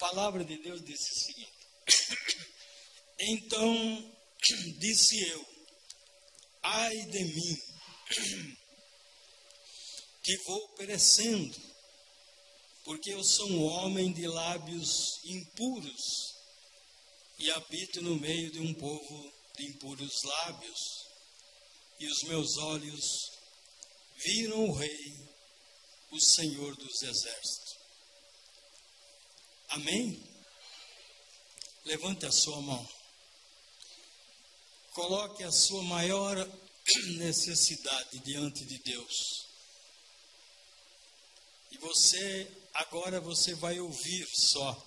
palavra de Deus disse o seguinte: Então disse eu, ai de mim, que vou perecendo, porque eu sou um homem de lábios impuros e habito no meio de um povo de impuros lábios, e os meus olhos viram o Rei, o Senhor dos Exércitos. Amém? Levante a sua mão. Coloque a sua maior necessidade diante de Deus. E você, agora você vai ouvir só.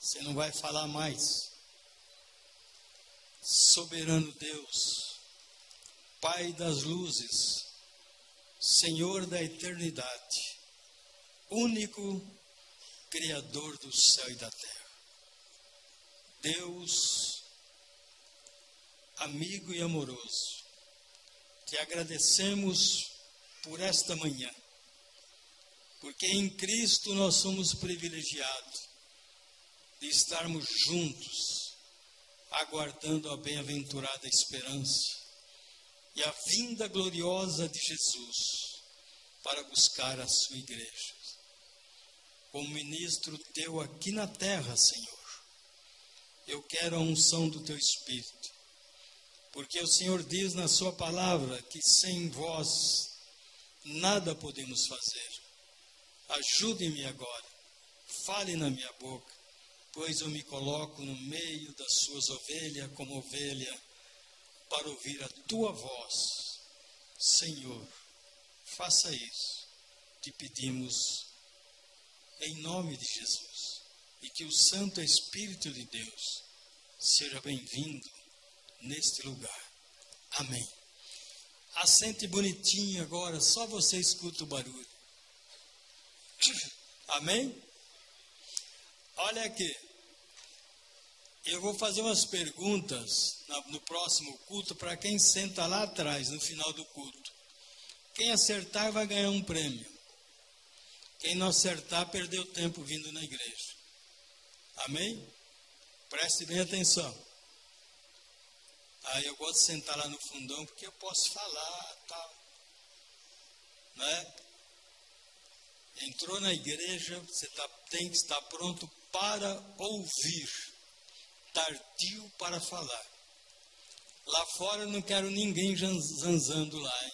Você não vai falar mais. Soberano Deus, Pai das luzes, Senhor da eternidade, único Criador do céu e da terra. Deus, amigo e amoroso, te agradecemos por esta manhã, porque em Cristo nós somos privilegiados de estarmos juntos, aguardando a bem-aventurada esperança e a vinda gloriosa de Jesus para buscar a sua igreja. Como ministro teu aqui na terra, Senhor, eu quero a unção do teu Espírito, porque o Senhor diz na Sua palavra que sem vós nada podemos fazer. Ajude-me agora, fale na minha boca pois eu me coloco no meio das suas ovelhas como ovelha para ouvir a tua voz. Senhor, faça isso. Te pedimos em nome de Jesus e que o Santo Espírito de Deus seja bem-vindo neste lugar. Amém. Assente bonitinho agora, só você escuta o barulho. Amém? Olha aqui. Eu vou fazer umas perguntas no próximo culto para quem senta lá atrás, no final do culto. Quem acertar vai ganhar um prêmio. Quem não acertar, perdeu tempo vindo na igreja. Amém? Preste bem atenção. Aí eu gosto de sentar lá no fundão porque eu posso falar, tal. Né? Entrou na igreja, você tá, tem que estar pronto para ouvir, tardio para falar. Lá fora eu não quero ninguém zanzando lá, hein?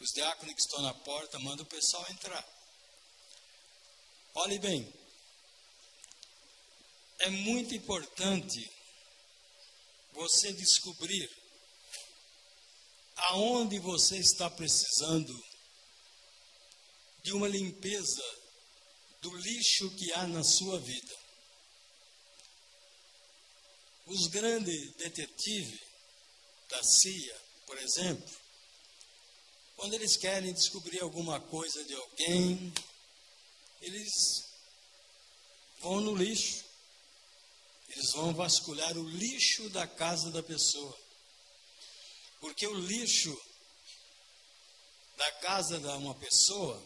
Os diáconos que estão na porta mandam o pessoal entrar. Olhe bem, é muito importante você descobrir aonde você está precisando de uma limpeza do lixo que há na sua vida. Os grandes detetives da CIA, por exemplo, quando eles querem descobrir alguma coisa de alguém, eles vão no lixo. Eles vão vasculhar o lixo da casa da pessoa. Porque o lixo da casa de uma pessoa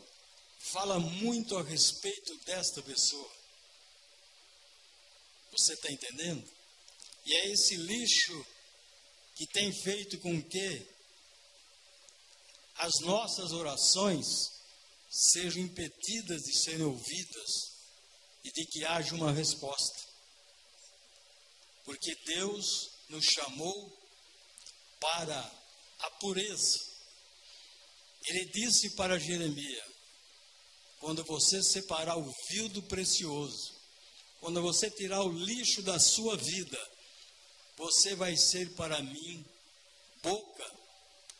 fala muito a respeito desta pessoa. Você está entendendo? E é esse lixo que tem feito com que as nossas orações sejam impedidas de serem ouvidas e de que haja uma resposta. Porque Deus nos chamou para a pureza. Ele disse para Jeremias: quando você separar o vil do precioso, quando você tirar o lixo da sua vida, você vai ser para mim boca.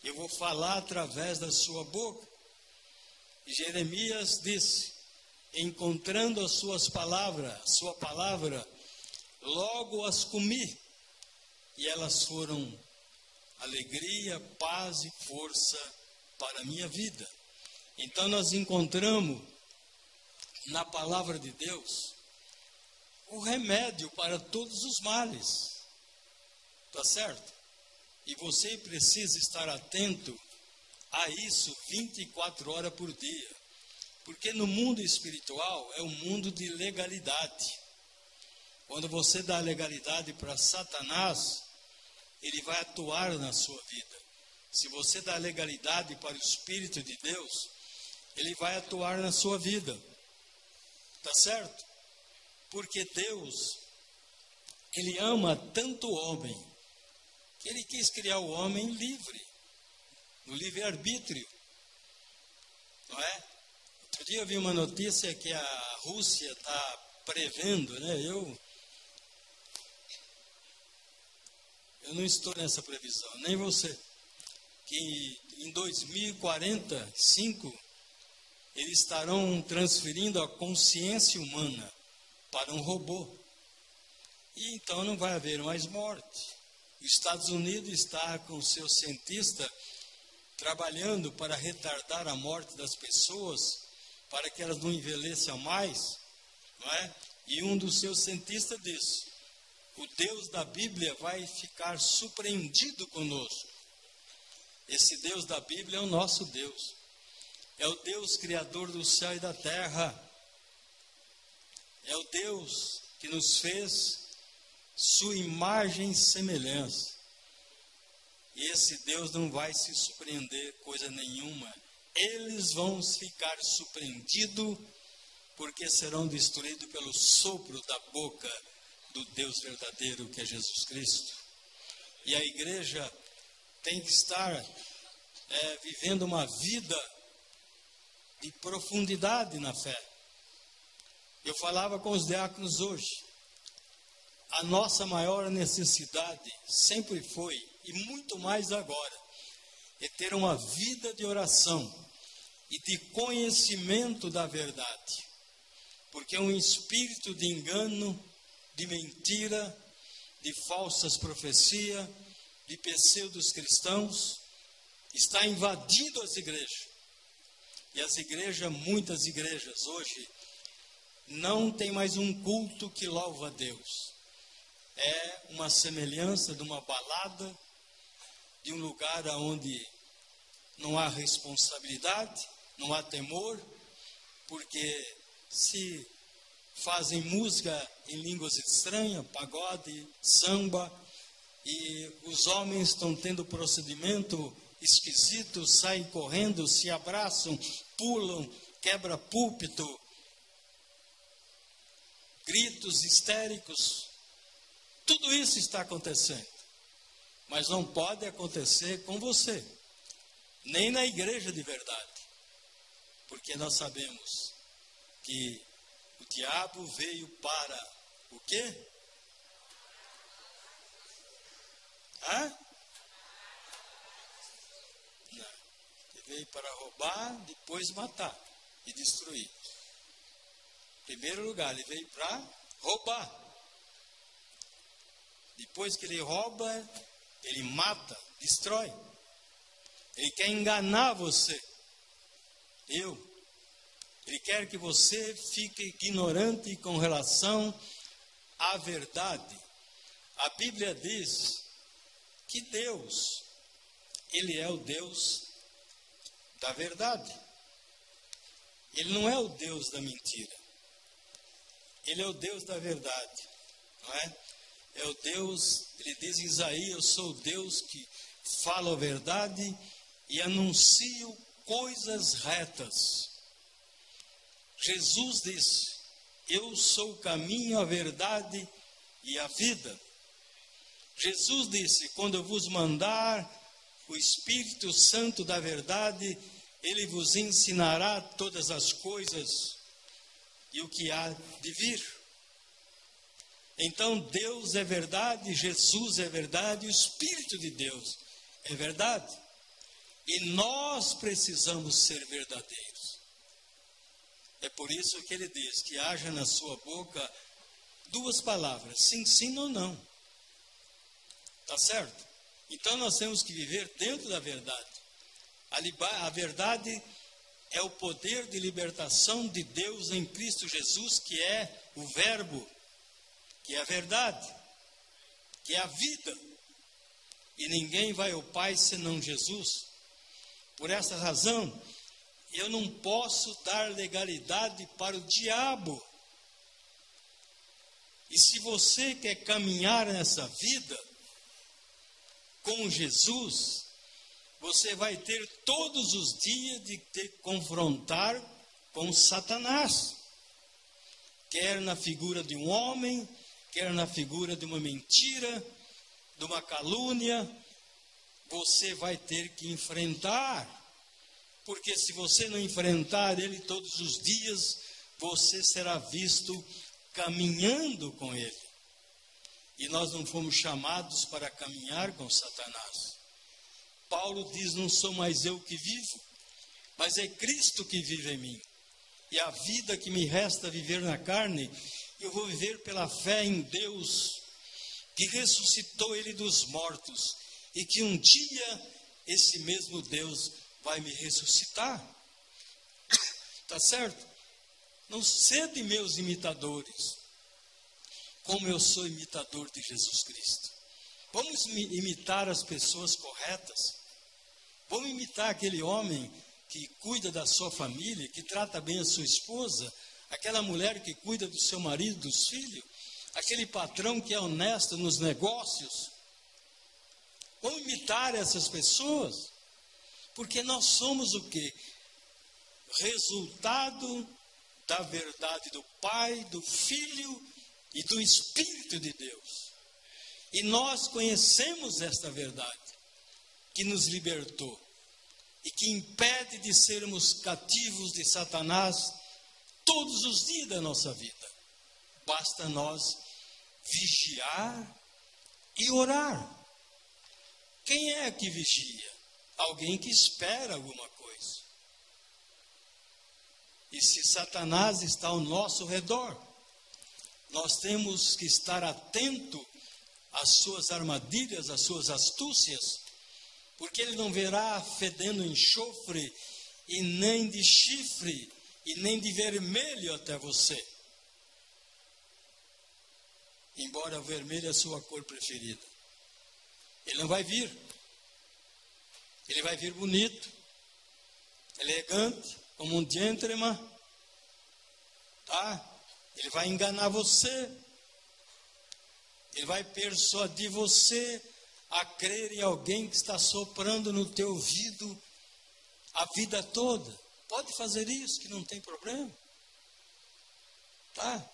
Eu vou falar através da sua boca. Jeremias disse: encontrando as suas palavras, sua palavra, logo as comi, e elas foram alegria, paz e força para a minha vida. Então nós encontramos na palavra de Deus o remédio para todos os males. Tá certo? E você precisa estar atento a isso 24 horas por dia. Porque no mundo espiritual é um mundo de legalidade. Quando você dá legalidade para Satanás, ele vai atuar na sua vida. Se você dá legalidade para o Espírito de Deus, ele vai atuar na sua vida. Tá certo? Porque Deus, ele ama tanto o homem, que ele quis criar o homem livre, no livre-arbítrio. Não é? Outro dia eu vi uma notícia que a Rússia está prevendo, né? Eu Eu não estou nessa previsão, nem você. Que em 2045 eles estarão transferindo a consciência humana para um robô. E então não vai haver mais morte. Os Estados Unidos está com seus cientistas trabalhando para retardar a morte das pessoas, para que elas não envelheçam mais, não é? E um dos seus cientistas disse: o Deus da Bíblia vai ficar surpreendido conosco. Esse Deus da Bíblia é o nosso Deus. É o Deus criador do céu e da terra. É o Deus que nos fez sua imagem e semelhança. Esse Deus não vai se surpreender coisa nenhuma. Eles vão ficar surpreendidos porque serão destruídos pelo sopro da boca do Deus verdadeiro que é Jesus Cristo. E a igreja tem que estar é, vivendo uma vida de profundidade na fé. Eu falava com os diáconos hoje. A nossa maior necessidade sempre foi, e muito mais agora, é ter uma vida de oração e de conhecimento da verdade. Porque um espírito de engano de mentira, de falsas profecias, de pseudos cristãos, está invadindo as igrejas. E as igrejas, muitas igrejas hoje, não tem mais um culto que louva a Deus. É uma semelhança de uma balada, de um lugar onde não há responsabilidade, não há temor, porque se fazem música em línguas estranhas, pagode, samba, e os homens estão tendo procedimento esquisito, saem correndo, se abraçam, pulam, quebra púlpito, gritos histéricos. Tudo isso está acontecendo. Mas não pode acontecer com você, nem na igreja de verdade. Porque nós sabemos que o diabo veio para o quê? Hã? Não. Ele veio para roubar, depois matar e destruir. Em primeiro lugar, ele veio para roubar. Depois que ele rouba, ele mata, destrói. Ele quer enganar você. Eu, ele quer que você fique ignorante com relação à verdade. A Bíblia diz que Deus, Ele é o Deus da verdade. Ele não é o Deus da mentira. Ele é o Deus da verdade. Não é? É o Deus, ele diz em Isaías: Eu sou o Deus que fala a verdade e anuncio coisas retas. Jesus disse: Eu sou o caminho, a verdade e a vida. Jesus disse: Quando eu vos mandar o Espírito Santo da verdade, ele vos ensinará todas as coisas e o que há de vir. Então Deus é verdade, Jesus é verdade, o Espírito de Deus é verdade. E nós precisamos ser verdadeiros. É por isso que ele diz que haja na sua boca duas palavras, sim, sim ou não. Tá certo? Então nós temos que viver dentro da verdade. A, a verdade é o poder de libertação de Deus em Cristo Jesus, que é o Verbo, que é a verdade, que é a vida. E ninguém vai ao Pai senão Jesus. Por essa razão, eu não posso dar legalidade para o diabo. E se você quer caminhar nessa vida com Jesus, você vai ter todos os dias de ter confrontar com Satanás. Quer na figura de um homem, quer na figura de uma mentira, de uma calúnia, você vai ter que enfrentar. Porque se você não enfrentar ele todos os dias, você será visto caminhando com ele. E nós não fomos chamados para caminhar com Satanás. Paulo diz: Não sou mais eu que vivo, mas é Cristo que vive em mim. E a vida que me resta viver na carne, eu vou viver pela fé em Deus, que ressuscitou Ele dos mortos, e que um dia esse mesmo Deus vai me ressuscitar. Tá certo? Não sede meus imitadores, como eu sou imitador de Jesus Cristo. Vamos imitar as pessoas corretas. Vamos imitar aquele homem que cuida da sua família, que trata bem a sua esposa, aquela mulher que cuida do seu marido, dos filhos, aquele patrão que é honesto nos negócios. Vamos imitar essas pessoas, porque nós somos o que? Resultado da verdade do Pai, do Filho e do Espírito de Deus. E nós conhecemos esta verdade que nos libertou e que impede de sermos cativos de Satanás todos os dias da nossa vida. Basta nós vigiar e orar. Quem é que vigia? Alguém que espera alguma coisa. E se Satanás está ao nosso redor, nós temos que estar atento às suas armadilhas, às suas astúcias, porque ele não verá fedendo enxofre e nem de chifre e nem de vermelho até você. Embora o vermelho é a sua cor preferida. Ele não vai vir. Ele vai vir bonito, elegante, como um gentleman. Tá? Ele vai enganar você. Ele vai persuadir você a crer em alguém que está soprando no teu ouvido a vida toda. Pode fazer isso, que não tem problema. Tá?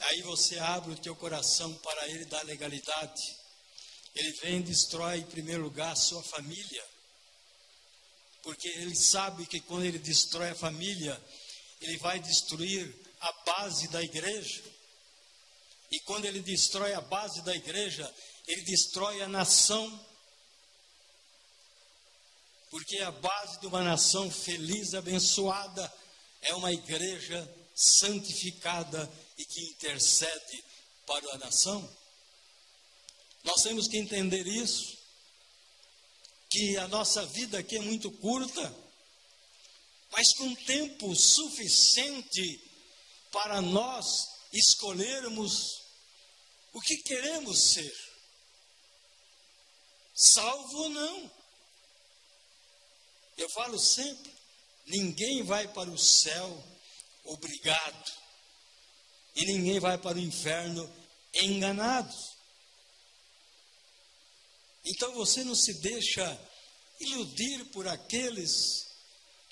Aí você abre o teu coração para ele dar legalidade. Ele vem e destrói em primeiro lugar a sua família. Porque ele sabe que quando ele destrói a família, ele vai destruir a base da igreja. E quando ele destrói a base da igreja, ele destrói a nação. Porque a base de uma nação feliz, abençoada, é uma igreja santificada e que intercede para a nação. Nós temos que entender isso, que a nossa vida aqui é muito curta, mas com tempo suficiente para nós escolhermos o que queremos ser salvo ou não. Eu falo sempre: ninguém vai para o céu obrigado, e ninguém vai para o inferno enganado. Então você não se deixa iludir por aqueles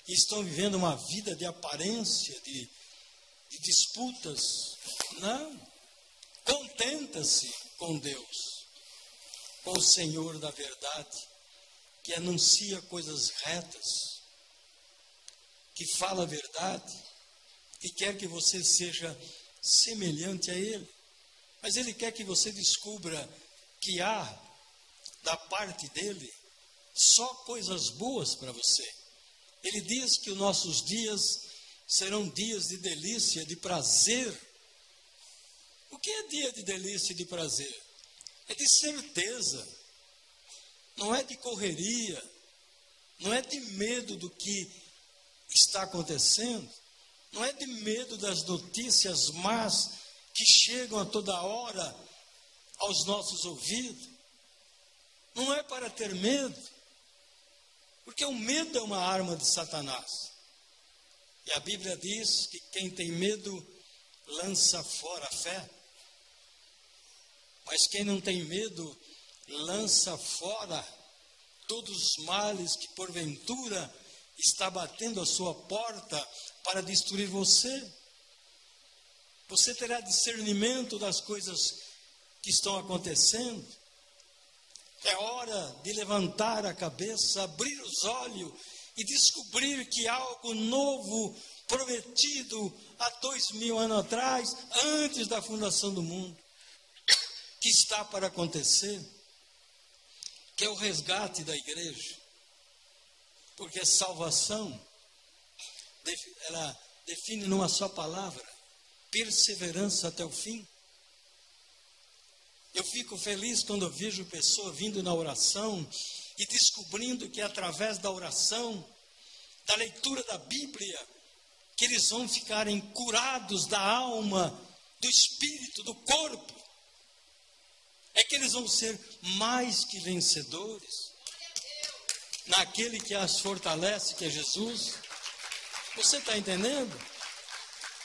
que estão vivendo uma vida de aparência, de, de disputas. Não. Contenta-se com Deus com o Senhor da verdade, que anuncia coisas retas, que fala a verdade, que quer que você seja semelhante a Ele. Mas Ele quer que você descubra que há, da parte dele, só coisas boas para você. Ele diz que os nossos dias serão dias de delícia, de prazer. O que é dia de delícia e de prazer? é de certeza, não é de correria, não é de medo do que está acontecendo, não é de medo das notícias más que chegam a toda hora aos nossos ouvidos. Não é para ter medo, porque o medo é uma arma de Satanás. E a Bíblia diz que quem tem medo lança fora a fé. Mas quem não tem medo lança fora todos os males que porventura está batendo a sua porta para destruir você. Você terá discernimento das coisas que estão acontecendo. É hora de levantar a cabeça, abrir os olhos e descobrir que algo novo prometido há dois mil anos atrás, antes da fundação do mundo, que está para acontecer, que é o resgate da igreja. Porque salvação, ela define numa só palavra, perseverança até o fim. Eu fico feliz quando eu vejo pessoa vindo na oração e descobrindo que através da oração, da leitura da Bíblia, que eles vão ficarem curados da alma, do espírito, do corpo. É que eles vão ser mais que vencedores naquele que as fortalece, que é Jesus. Você está entendendo?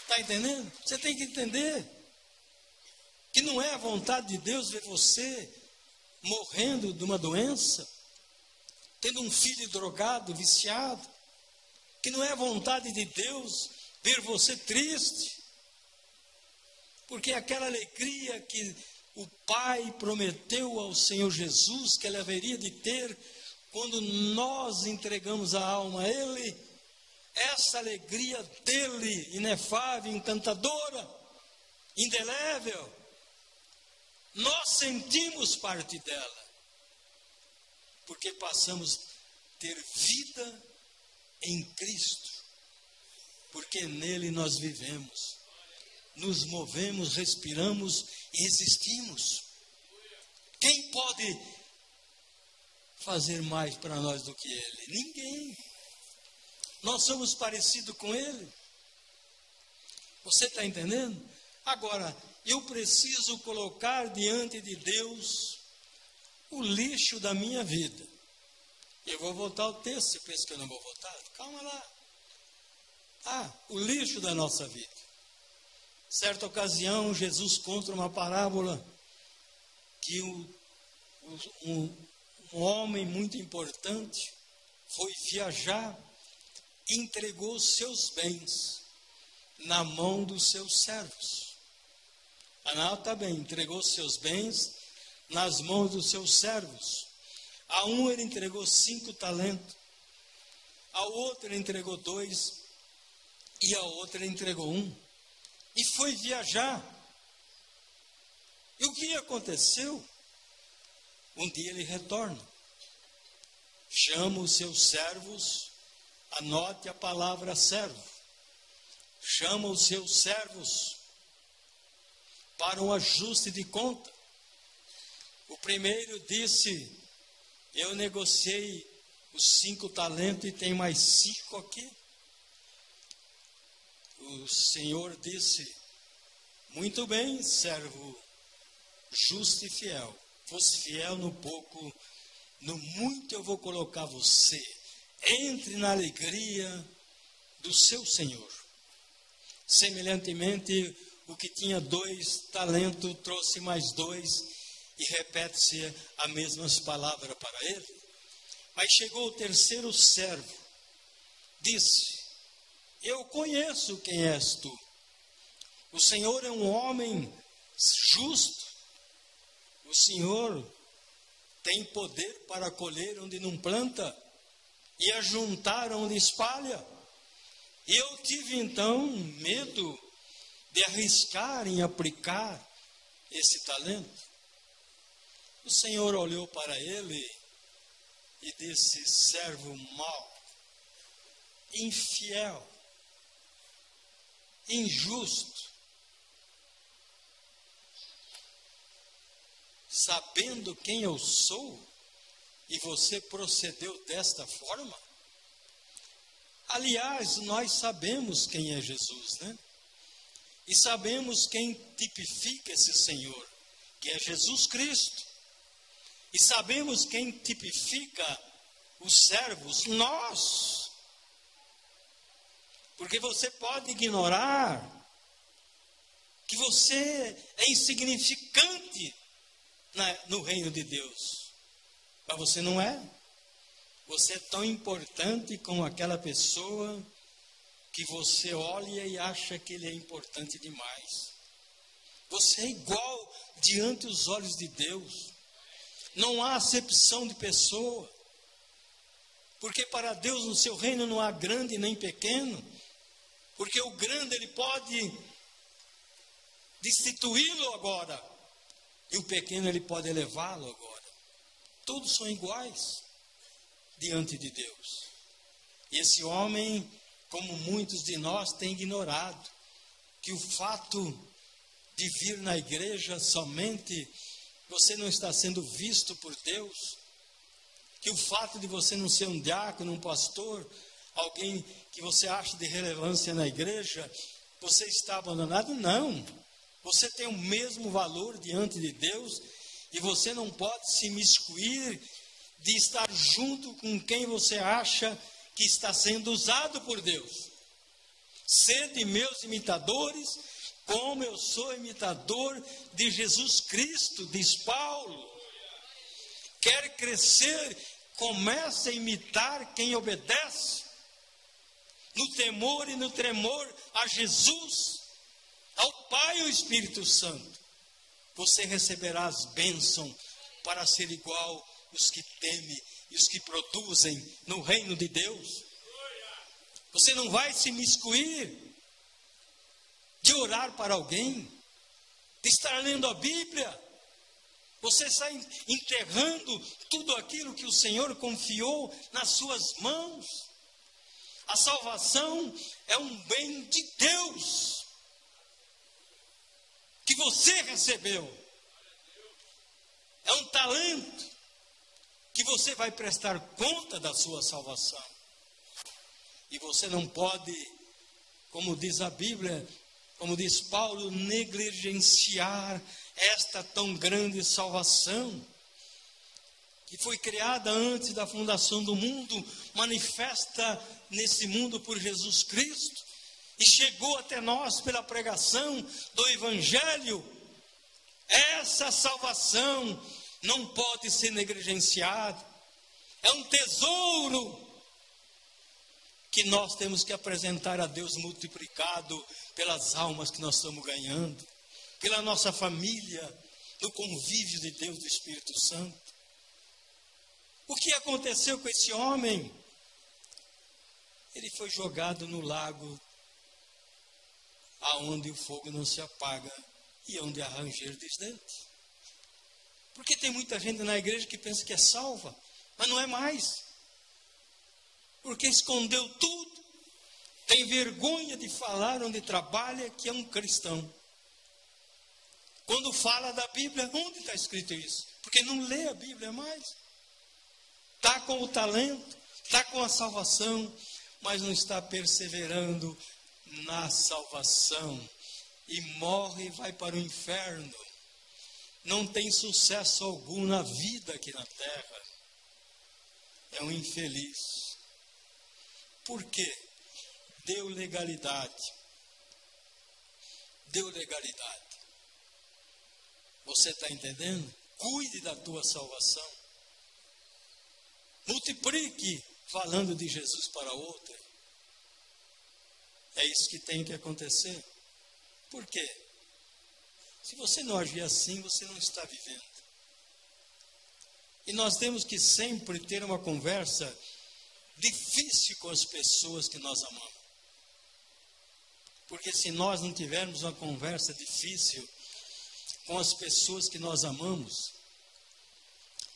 Está entendendo? Você tem que entender que não é a vontade de Deus ver você morrendo de uma doença, tendo um filho drogado, viciado, que não é a vontade de Deus ver você triste, porque aquela alegria que o Pai prometeu ao Senhor Jesus que ele haveria de ter quando nós entregamos a alma a Ele, essa alegria dele, inefável, encantadora, indelével, nós sentimos parte dela, porque passamos a ter vida em Cristo, porque nele nós vivemos, nos movemos, respiramos existimos. Quem pode fazer mais para nós do que Ele? Ninguém. Nós somos parecidos com Ele. Você está entendendo? Agora, eu preciso colocar diante de Deus o lixo da minha vida. Eu vou voltar ao texto, você pensa que eu não vou voltar? Calma lá. Ah, o lixo da nossa vida. Certa ocasião, Jesus conta uma parábola que um, um, um homem muito importante foi viajar e entregou seus bens na mão dos seus servos. Anal também entregou seus bens nas mãos dos seus servos. A um ele entregou cinco talentos, ao outro ele entregou dois, e ao outro ele entregou um. E foi viajar. E o que aconteceu? Um dia ele retorna, chama os seus servos, anote a palavra servo, chama os seus servos para um ajuste de conta. O primeiro disse: Eu negociei os cinco talentos e tem mais cinco aqui. O Senhor disse: Muito bem, servo justo e fiel. Fosse fiel no pouco, no muito eu vou colocar você. Entre na alegria do seu Senhor. Semelhantemente, o que tinha dois talentos trouxe mais dois, e repete-se as mesmas palavras para ele. Mas chegou o terceiro servo, disse: Eu conheço quem és tu. O Senhor é um homem justo. O Senhor tem poder para colher onde não planta e ajuntar onde espalha. Eu tive então medo de arriscar em aplicar esse talento. O Senhor olhou para ele e disse: servo mau, infiel, injusto, sabendo quem eu sou, e você procedeu desta forma? Aliás, nós sabemos quem é Jesus, né? E sabemos quem tipifica esse Senhor, que é Jesus Cristo. E sabemos quem tipifica os servos, nós. Porque você pode ignorar que você é insignificante no reino de Deus. Mas você não é. Você é tão importante como aquela pessoa que você olha e acha que ele é importante demais. Você é igual diante dos olhos de Deus. Não há acepção de pessoa. Porque para Deus no seu reino não há grande nem pequeno. Porque o grande ele pode destituí-lo agora. E o pequeno ele pode elevá-lo agora. Todos são iguais diante de Deus. E esse homem, como muitos de nós, tem ignorado que o fato de vir na igreja somente você não está sendo visto por Deus, que o fato de você não ser um diácono, um pastor, alguém que você acha de relevância na igreja, você está abandonado? Não. Você tem o mesmo valor diante de Deus e você não pode se miscuir de estar junto com quem você acha que está sendo usado por Deus. Sede meus imitadores, como eu sou imitador de Jesus Cristo, diz Paulo. Quer crescer, comece a imitar quem obedece, no temor e no tremor a Jesus, ao Pai e ao Espírito Santo. Você receberá as bênçãos para ser igual os que temem e os que produzem no reino de Deus. Você não vai se miscuir de orar para alguém, de estar lendo a Bíblia. Você está enterrando tudo aquilo que o Senhor confiou nas suas mãos. A salvação é um bem de Deus que você recebeu. É um talento que você vai prestar conta da sua salvação. E você não pode, como diz a Bíblia, como diz Paulo, negligenciar esta tão grande salvação, que foi criada antes da fundação do mundo, manifesta nesse mundo por Jesus Cristo, e chegou até nós pela pregação do Evangelho. Essa salvação não pode ser negligenciado. É um tesouro que nós temos que apresentar a Deus multiplicado pelas almas que nós estamos ganhando, pela nossa família, no convívio de Deus do Espírito Santo. O que aconteceu com esse homem? Ele foi jogado no lago aonde o fogo não se apaga e onde há ranger dentes. Porque tem muita gente na igreja que pensa que é salva, mas não é mais. Porque escondeu tudo, tem vergonha de falar onde trabalha que é um cristão. Quando fala da Bíblia, onde está escrito isso? Porque não lê a Bíblia mais. Está com o talento, está com a salvação, mas não está perseverando na salvação. E morre e vai para o inferno não tem sucesso algum na vida aqui na terra. É um infeliz. Por quê? Deu legalidade. Deu legalidade. Você está entendendo? Cuide da tua salvação. Multiplique falando de Jesus para outra. É isso que tem que acontecer. Por quê? Se você não agir assim, você não está vivendo. E nós temos que sempre ter uma conversa difícil com as pessoas que nós amamos. Porque se nós não tivermos uma conversa difícil com as pessoas que nós amamos,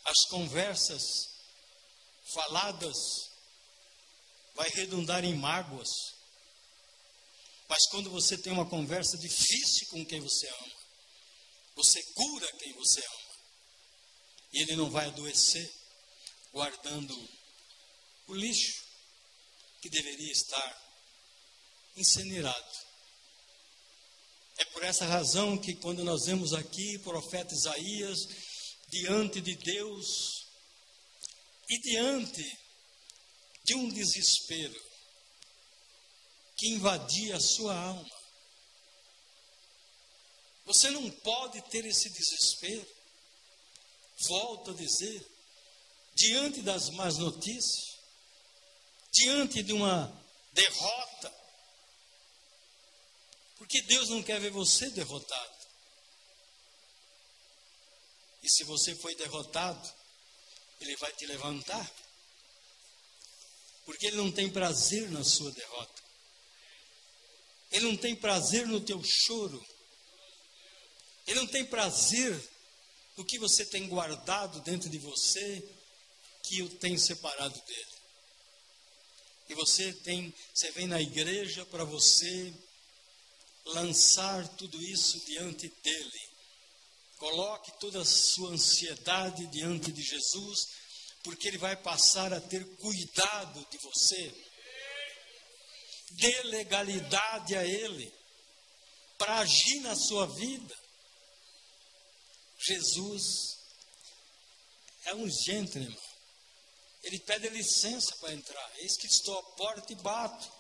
as conversas faladas vai redundar em mágoas. Mas quando você tem uma conversa difícil com quem você ama, você cura quem você ama. E ele não vai adoecer guardando o lixo que deveria estar incinerado. É por essa razão que quando nós vemos aqui o profeta Isaías diante de Deus e diante de um desespero que invadia a sua alma. Você não pode ter esse desespero. Volto a dizer, diante das más notícias, diante de uma derrota, porque Deus não quer ver você derrotado. E se você foi derrotado, Ele vai te levantar. Porque Ele não tem prazer na sua derrota. Ele não tem prazer no teu choro. Ele não tem prazer no que você tem guardado dentro de você que o tem separado dele. E você tem, você vem na igreja para você lançar tudo isso diante dele. Coloque toda a sua ansiedade diante de Jesus, porque ele vai passar a ter cuidado de você. Dê legalidade a ele para agir na sua vida. Jesus é um gentleman. Ele pede licença para entrar. Eis que estou à porta e bato.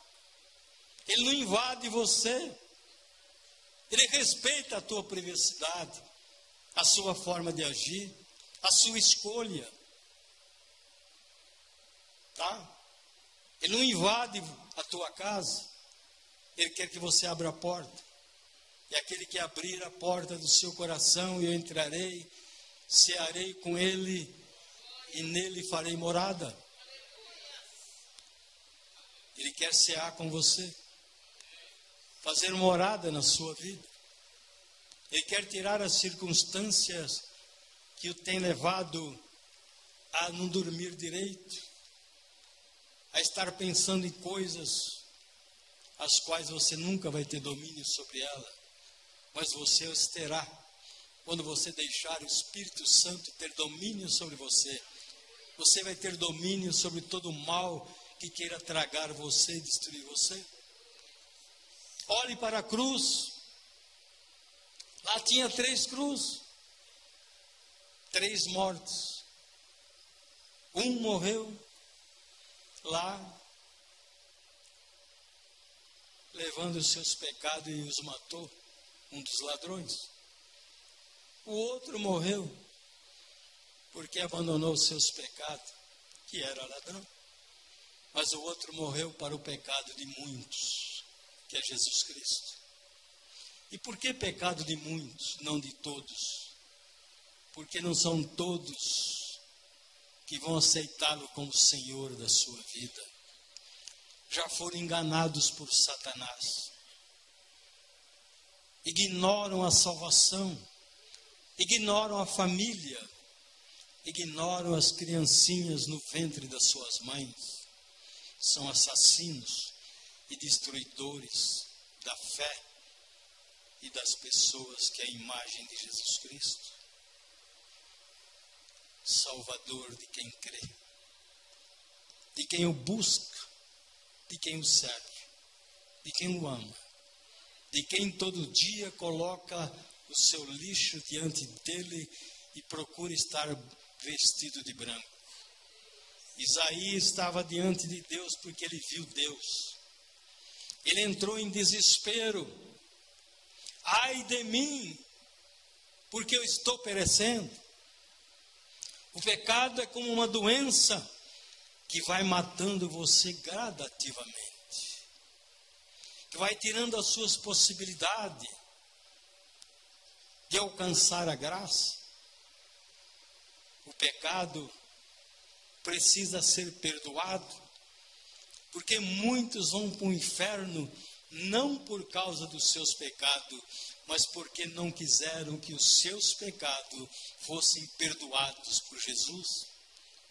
Ele não invade você. Ele respeita a tua privacidade, a sua forma de agir, a sua escolha. Tá? Ele não invade a tua casa. Ele quer que você abra a porta. E aquele que abrir a porta do seu coração, eu entrarei, cearei com ele e nele farei morada. Ele quer cear com você, fazer morada na sua vida. Ele quer tirar as circunstâncias que o tem levado a não dormir direito, a estar pensando em coisas as quais você nunca vai ter domínio sobre ela mas você os terá quando você deixar o Espírito Santo ter domínio sobre você. Você vai ter domínio sobre todo o mal que queira tragar você e destruir você. Olhe para a cruz. Lá tinha três cruzes, três mortos. Um morreu lá, levando os seus pecados e os matou um dos ladrões. O outro morreu porque abandonou os seus pecados, que era ladrão. Mas o outro morreu para o pecado de muitos, que é Jesus Cristo. E por que pecado de muitos, não de todos? Porque não são todos que vão aceitá-lo como Senhor da sua vida. Já foram enganados por Satanás ignoram a salvação, ignoram a família, ignoram as criancinhas no ventre das suas mães. São assassinos e destruidores da fé e das pessoas que é a imagem de Jesus Cristo. Salvador de quem crê, de quem o busca, de quem o serve, de quem o ama de quem todo dia coloca o seu lixo diante dele e procura estar vestido de branco. Isaías estava diante de Deus porque ele viu Deus. Ele entrou em desespero. Ai de mim, porque eu estou perecendo. O pecado é como uma doença que vai matando você gradativamente que vai tirando as suas possibilidades de alcançar a graça. O pecado precisa ser perdoado, porque muitos vão para o inferno não por causa dos seus pecados, mas porque não quiseram que os seus pecados fossem perdoados por Jesus.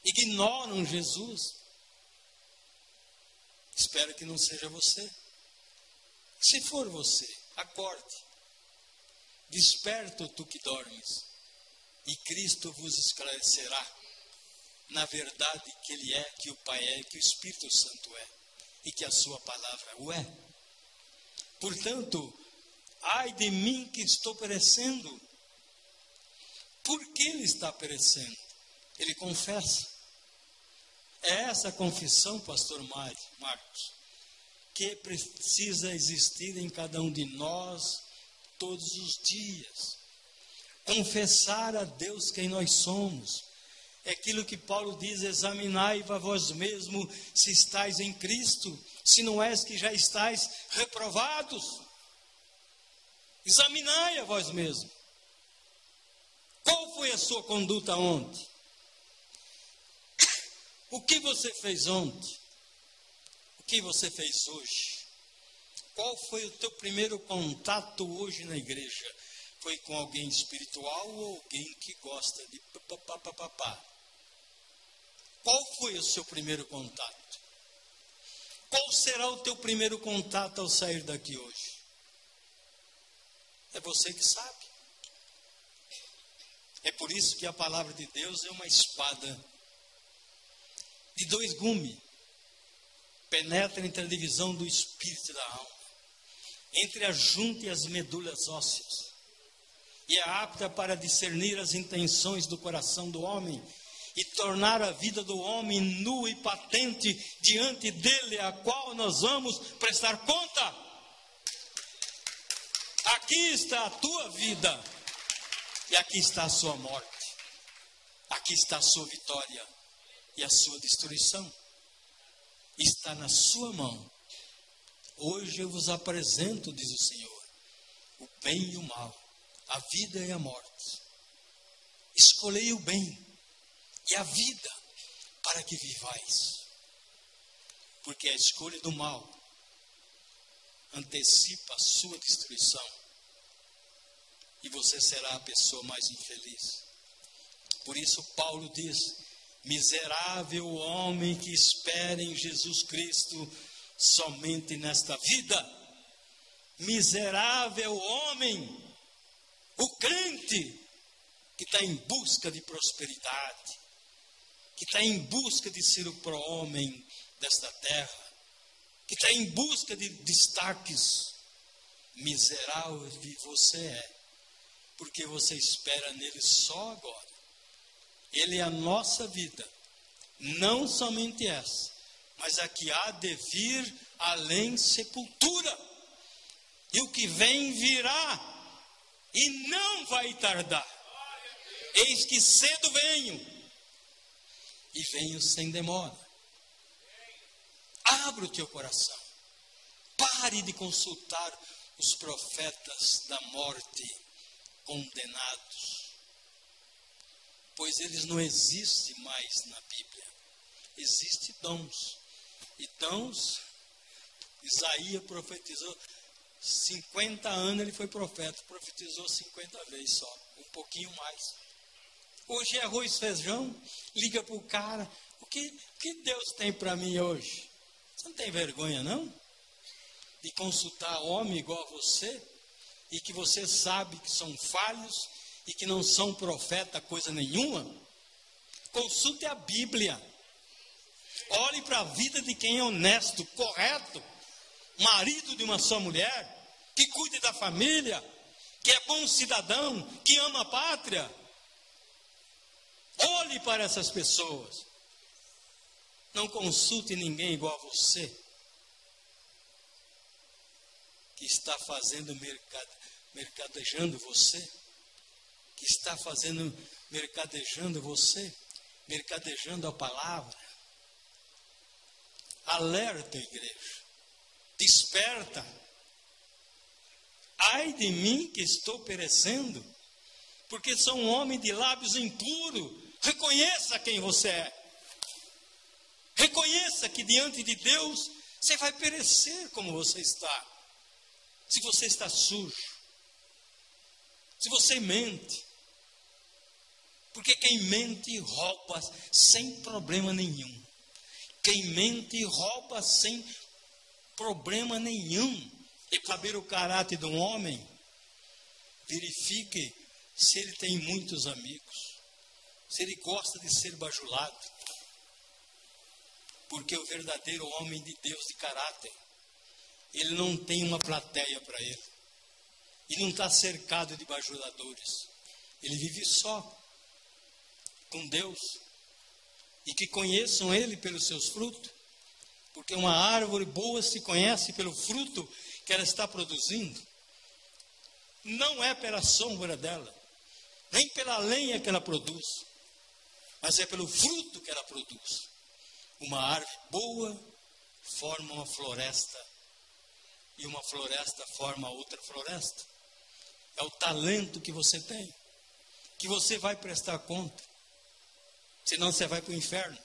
Ignoram Jesus. Espero que não seja você. Se for você, acorde. Desperta tu que dormes, e Cristo vos esclarecerá na verdade que Ele é, que o Pai é, que o Espírito Santo é, e que a Sua palavra o é. Portanto, ai de mim que estou perecendo. Por que ele está perecendo? Ele confessa. É essa confissão, pastor Marcos, que precisa existir em cada um de nós todos os dias. Confessar a Deus quem nós somos. É aquilo que Paulo diz: examinai-vos vós mesmo se estáis em Cristo, se não és que já estáis reprovados. Examinai a vós mesmo. Qual foi a sua conduta ontem? O que você fez ontem? O que você fez hoje? Qual foi o teu primeiro contato hoje na igreja? Foi com alguém espiritual ou alguém que gosta de papapá? Qual foi o seu primeiro contato? Qual será o teu primeiro contato ao sair daqui hoje? É você que sabe. É por isso que a palavra de Deus é uma espada de dois gumes. Penetra entre a divisão do espírito e da alma, entre a junta e as medulas ósseas, e é apta para discernir as intenções do coração do homem e tornar a vida do homem nua e patente diante dele, a qual nós vamos prestar conta. Aqui está a tua vida e aqui está a sua morte. Aqui está a sua vitória e a sua destruição está na sua mão. Hoje eu vos apresento, diz o Senhor, o bem e o mal, a vida e a morte. Escolhei o bem e a vida para que vivais. Porque a escolha do mal antecipa a sua destruição e você será a pessoa mais infeliz. Por isso, Paulo diz: Miserável homem que espera em Jesus Cristo somente nesta vida. Miserável homem, o crente que está em busca de prosperidade, que está em busca de ser o pro-homem desta terra, que está em busca de destaques. Miserável você é, porque você espera nele só agora. Ele é a nossa vida, não somente essa, mas a que há de vir além sepultura. E o que vem virá, e não vai tardar. Eis que cedo venho, e venho sem demora. Abra o teu coração, pare de consultar os profetas da morte condenados pois eles não existem mais na Bíblia. Existem dons. E dons, Isaías profetizou 50 anos ele foi profeta, profetizou 50 vezes só, um pouquinho mais. Hoje é arroz feijão, liga para o cara, o que, que Deus tem para mim hoje? Você não tem vergonha não? De consultar homem igual a você, e que você sabe que são falhos, e que não são profeta coisa nenhuma, consulte a Bíblia. Olhe para a vida de quem é honesto, correto, marido de uma só mulher, que cuide da família, que é bom cidadão, que ama a pátria. Olhe para essas pessoas. Não consulte ninguém igual a você, que está fazendo mercadejando você que está fazendo, mercadejando você, mercadejando a palavra. Alerta, igreja. Desperta. Ai de mim que estou perecendo, porque sou um homem de lábios impuros. Reconheça quem você é. Reconheça que diante de Deus você vai perecer como você está. Se você está sujo, se você mente, porque quem mente rouba sem problema nenhum. Quem mente rouba sem problema nenhum. E ver o caráter de um homem, verifique se ele tem muitos amigos, se ele gosta de ser bajulado. Porque o verdadeiro homem de Deus de caráter, ele não tem uma plateia para ele. E não está cercado de bajuladores. Ele vive só com Deus e que conheçam Ele pelos seus frutos, Porque uma árvore boa se conhece pelo fruto que ela está produzindo. Não é pela sombra dela, nem pela lenha que ela produz, mas é pelo fruto que ela produz. Uma árvore boa forma uma floresta, e uma floresta forma outra floresta. É o talento que você tem, que você vai prestar conta, senão você vai para o inferno.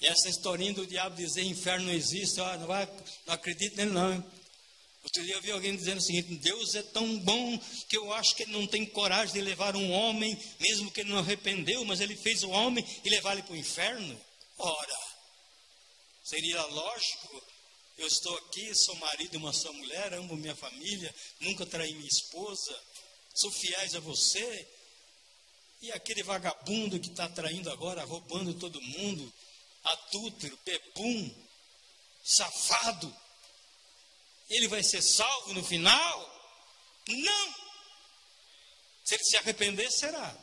E essa historinha do diabo dizer inferno não existe, ó, não, vai, não acredito nele não. Outro dia eu vi alguém dizendo o seguinte: Deus é tão bom que eu acho que ele não tem coragem de levar um homem, mesmo que ele não arrependeu, mas ele fez o homem e levar ele para o inferno. Ora, seria lógico. Eu estou aqui, sou marido de uma só mulher, amo minha família, nunca traí minha esposa, sou fiéis a você. E aquele vagabundo que está traindo agora, roubando todo mundo, adúltero, bebum, safado, ele vai ser salvo no final? Não! Se ele se arrepender, será.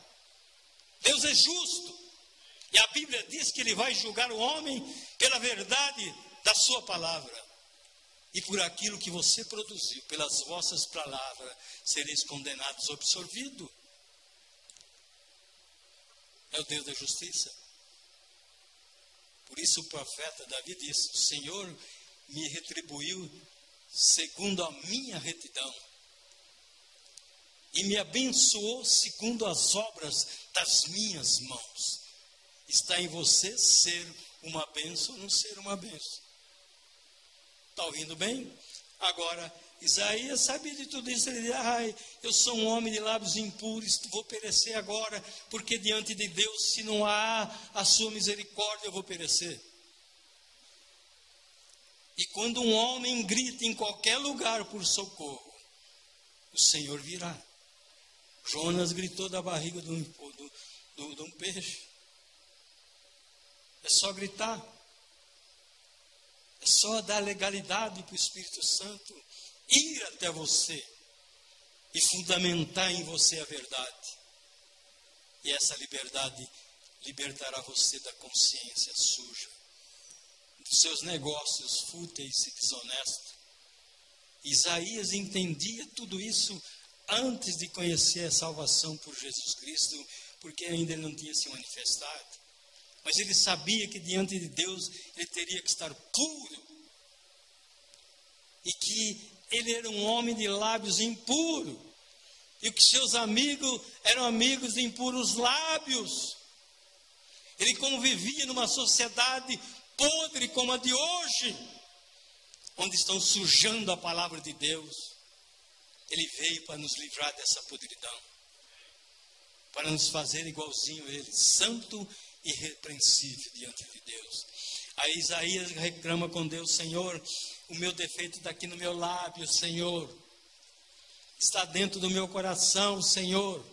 Deus é justo. E a Bíblia diz que ele vai julgar o homem pela verdade da sua palavra. E por aquilo que você produziu, pelas vossas palavras, sereis condenados, absorvidos. É o Deus da justiça. Por isso o profeta Davi disse: O Senhor me retribuiu segundo a minha retidão e me abençoou segundo as obras das minhas mãos. Está em você ser uma bênção ou não ser uma bênção. Está ouvindo bem? Agora, Isaías sabia de tudo isso. Ele dizia: Ai, eu sou um homem de lábios impuros, vou perecer agora, porque diante de Deus, se não há a sua misericórdia, eu vou perecer. E quando um homem grita em qualquer lugar por socorro, o Senhor virá. Jonas gritou da barriga de um, do, do, de um peixe. É só gritar. É só dar legalidade para o Espírito Santo ir até você e fundamentar em você a verdade. E essa liberdade libertará você da consciência suja, dos seus negócios fúteis e desonestos. Isaías entendia tudo isso antes de conhecer a salvação por Jesus Cristo, porque ainda ele não tinha se manifestado. Mas ele sabia que diante de Deus ele teria que estar puro. E que ele era um homem de lábios impuros. E que seus amigos eram amigos de impuros lábios. Ele convivia numa sociedade podre como a de hoje, onde estão sujando a palavra de Deus. Ele veio para nos livrar dessa podridão, para nos fazer igualzinho a Ele, santo irrepreensível diante de Deus. Aí Isaías reclama com Deus: Senhor, o meu defeito está aqui no meu lábio, Senhor. Está dentro do meu coração, Senhor.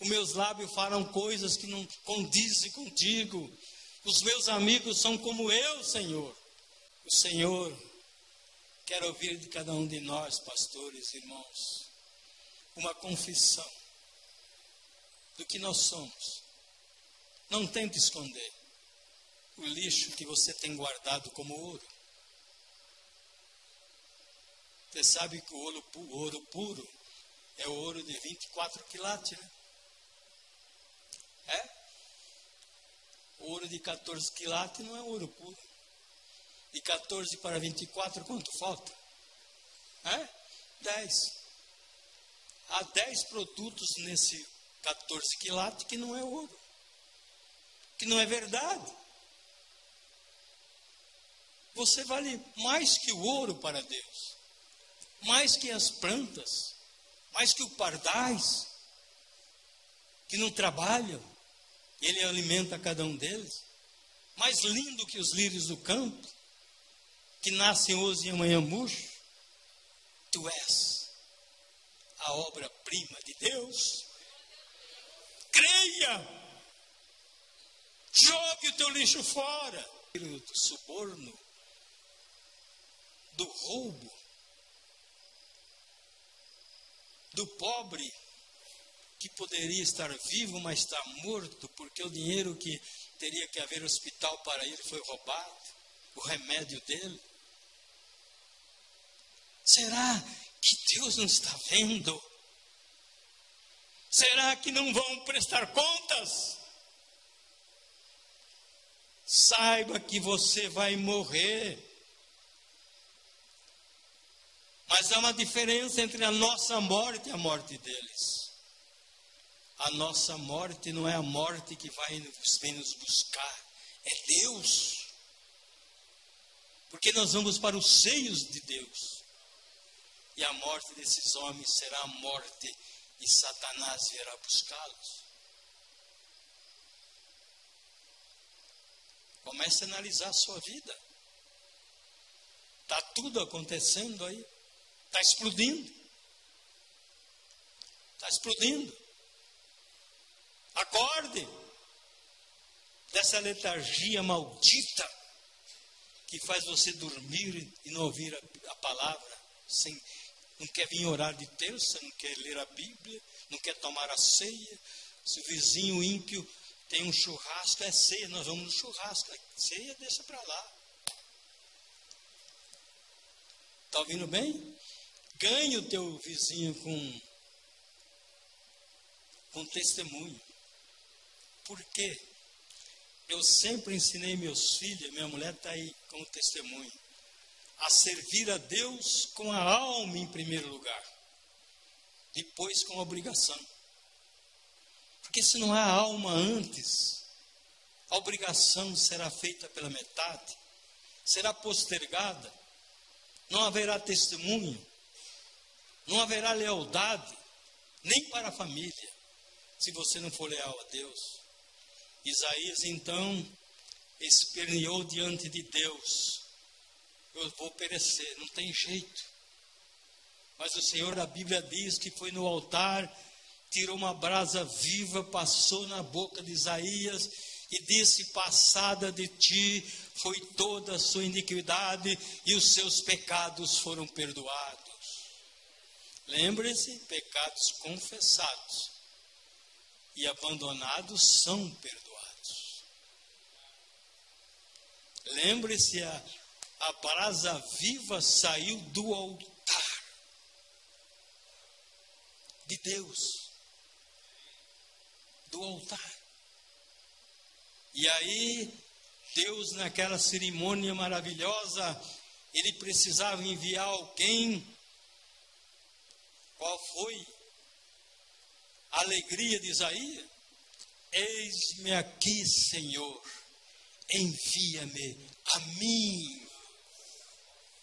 Os meus lábios falam coisas que não condizem contigo. Os meus amigos são como eu, Senhor. O Senhor quer ouvir de cada um de nós, pastores, irmãos, uma confissão do que nós somos não tente esconder o lixo que você tem guardado como ouro. Você sabe que o ouro, o ouro puro é o ouro de 24 quilates, né? É? Ouro de 14 quilates não é ouro puro. De 14 para 24, quanto falta? É? 10. Há 10 produtos nesse 14 quilates que não é ouro que não é verdade. Você vale mais que o ouro para Deus, mais que as plantas, mais que o pardais, que não trabalham, ele alimenta cada um deles, mais lindo que os lírios do campo, que nascem hoje e amanhã murcho. Tu és a obra-prima de Deus. Creia! Jogue o teu lixo fora. Do suborno, do roubo, do pobre que poderia estar vivo, mas está morto, porque o dinheiro que teria que haver hospital para ele foi roubado. o remédio dele? Será que Deus não está vendo? Será que não vão prestar contas? Saiba que você vai morrer. Mas há uma diferença entre a nossa morte e a morte deles. A nossa morte não é a morte que vai vem nos buscar, é Deus. Porque nós vamos para os seios de Deus. E a morte desses homens será a morte e Satanás virá buscá-los. Comece a analisar a sua vida. Está tudo acontecendo aí. Está explodindo. Está explodindo. Acorde dessa letargia maldita que faz você dormir e não ouvir a, a palavra, sem, não quer vir orar de terça, não quer ler a Bíblia, não quer tomar a ceia. Se o vizinho ímpio tem um churrasco, é ceia, nós vamos no churrasco. É ceia, deixa para lá. Está ouvindo bem? Ganhe o teu vizinho com, com testemunho. Por quê? Eu sempre ensinei meus filhos, minha mulher está aí como testemunho, a servir a Deus com a alma em primeiro lugar, depois com a obrigação. Porque se não há alma antes, a obrigação será feita pela metade, será postergada, não haverá testemunho, não haverá lealdade, nem para a família, se você não for leal a Deus. Isaías então esperneou diante de Deus: Eu vou perecer, não tem jeito. Mas o Senhor da Bíblia diz que foi no altar tirou uma brasa viva, passou na boca de Isaías e disse: Passada de ti foi toda a sua iniquidade e os seus pecados foram perdoados. Lembre-se: pecados confessados e abandonados são perdoados. Lembre-se: a, a brasa viva saiu do altar de Deus do altar. E aí, Deus, naquela cerimônia maravilhosa, ele precisava enviar alguém. Qual foi a alegria de Isaías? Eis-me aqui, Senhor, envia-me a mim.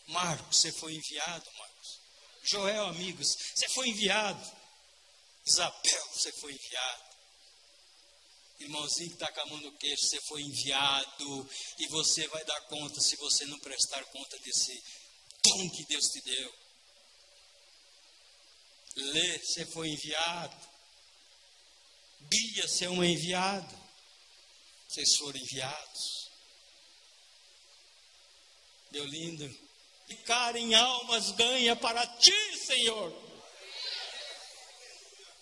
Marcos, você foi enviado, Marcos. Joel, amigos, você foi enviado. Isabel, você foi enviado. Irmãozinho que está com a mão no queixo, você foi enviado e você vai dar conta se você não prestar conta desse dom que Deus te deu. Lê, você foi enviado. Bia, você é um enviado. Vocês foram enviados. Meu lindo. Ficar em almas ganha para ti, Senhor.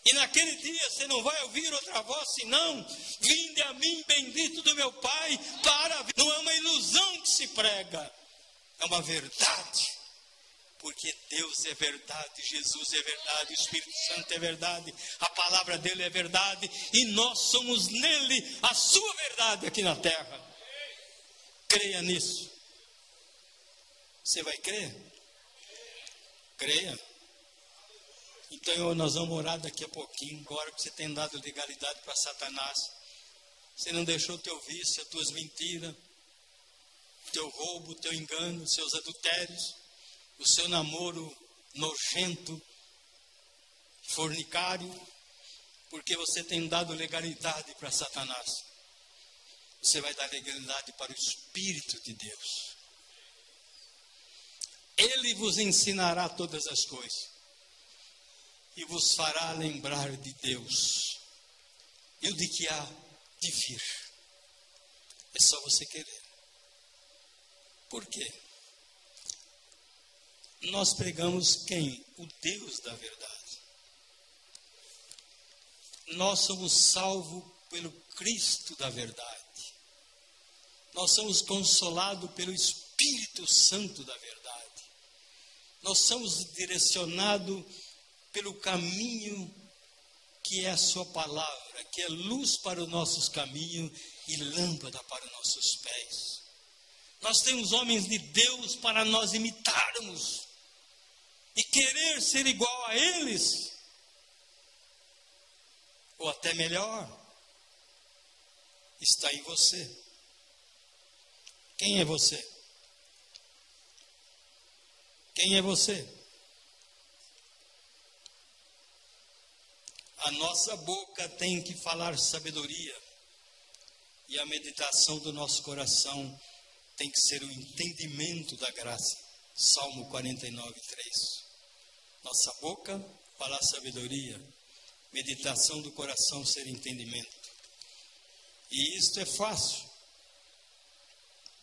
E naquele dia você não vai ouvir outra voz senão: Vinde a mim, bendito do meu Pai, para. Não é uma ilusão que se prega, é uma verdade. Porque Deus é verdade, Jesus é verdade, o Espírito Santo é verdade, a palavra dele é verdade, e nós somos nele a sua verdade aqui na terra. Creia nisso. Você vai crer? Creia. Então nós vamos orar daqui a pouquinho, agora que você tem dado legalidade para Satanás. Você não deixou o teu vício, as tuas mentiras, o teu roubo, o teu engano, os seus adultérios, o seu namoro nojento, fornicário, porque você tem dado legalidade para Satanás. Você vai dar legalidade para o Espírito de Deus. Ele vos ensinará todas as coisas e vos fará lembrar de Deus e o de que há de vir. É só você querer. Por quê? Nós pregamos quem? O Deus da verdade. Nós somos salvos pelo Cristo da verdade. Nós somos consolados pelo Espírito Santo da verdade. Nós somos direcionados pelo caminho que é a Sua palavra, que é luz para os nossos caminhos e lâmpada para os nossos pés. Nós temos homens de Deus para nós imitarmos e querer ser igual a eles, ou até melhor, está em você. Quem é você? Quem é você? A nossa boca tem que falar sabedoria, e a meditação do nosso coração tem que ser o entendimento da graça. Salmo 49, 3. Nossa boca falar sabedoria, meditação do coração ser entendimento. E isto é fácil.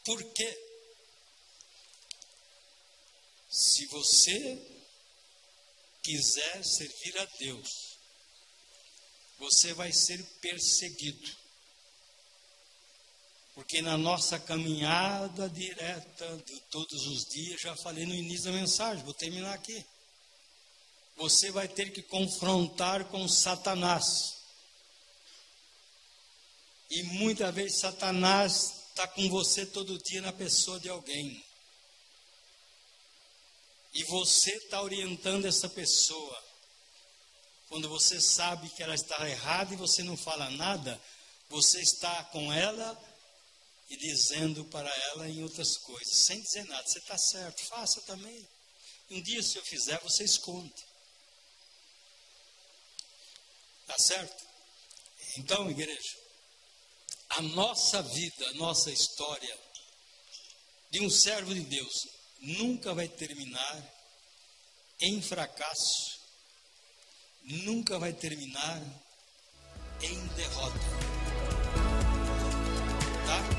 Por quê? Se você quiser servir a Deus, você vai ser perseguido. Porque na nossa caminhada direta de todos os dias, já falei no início da mensagem, vou terminar aqui. Você vai ter que confrontar com Satanás. E muitas vezes Satanás está com você todo dia na pessoa de alguém e você está orientando essa pessoa, quando você sabe que ela está errada e você não fala nada, você está com ela e dizendo para ela em outras coisas, sem dizer nada, você está certo, faça também. Um dia, se eu fizer, você esconde. Tá certo? Então, igreja, a nossa vida, a nossa história de um servo de Deus nunca vai terminar em fracasso, nunca vai terminar em derrota. Tá?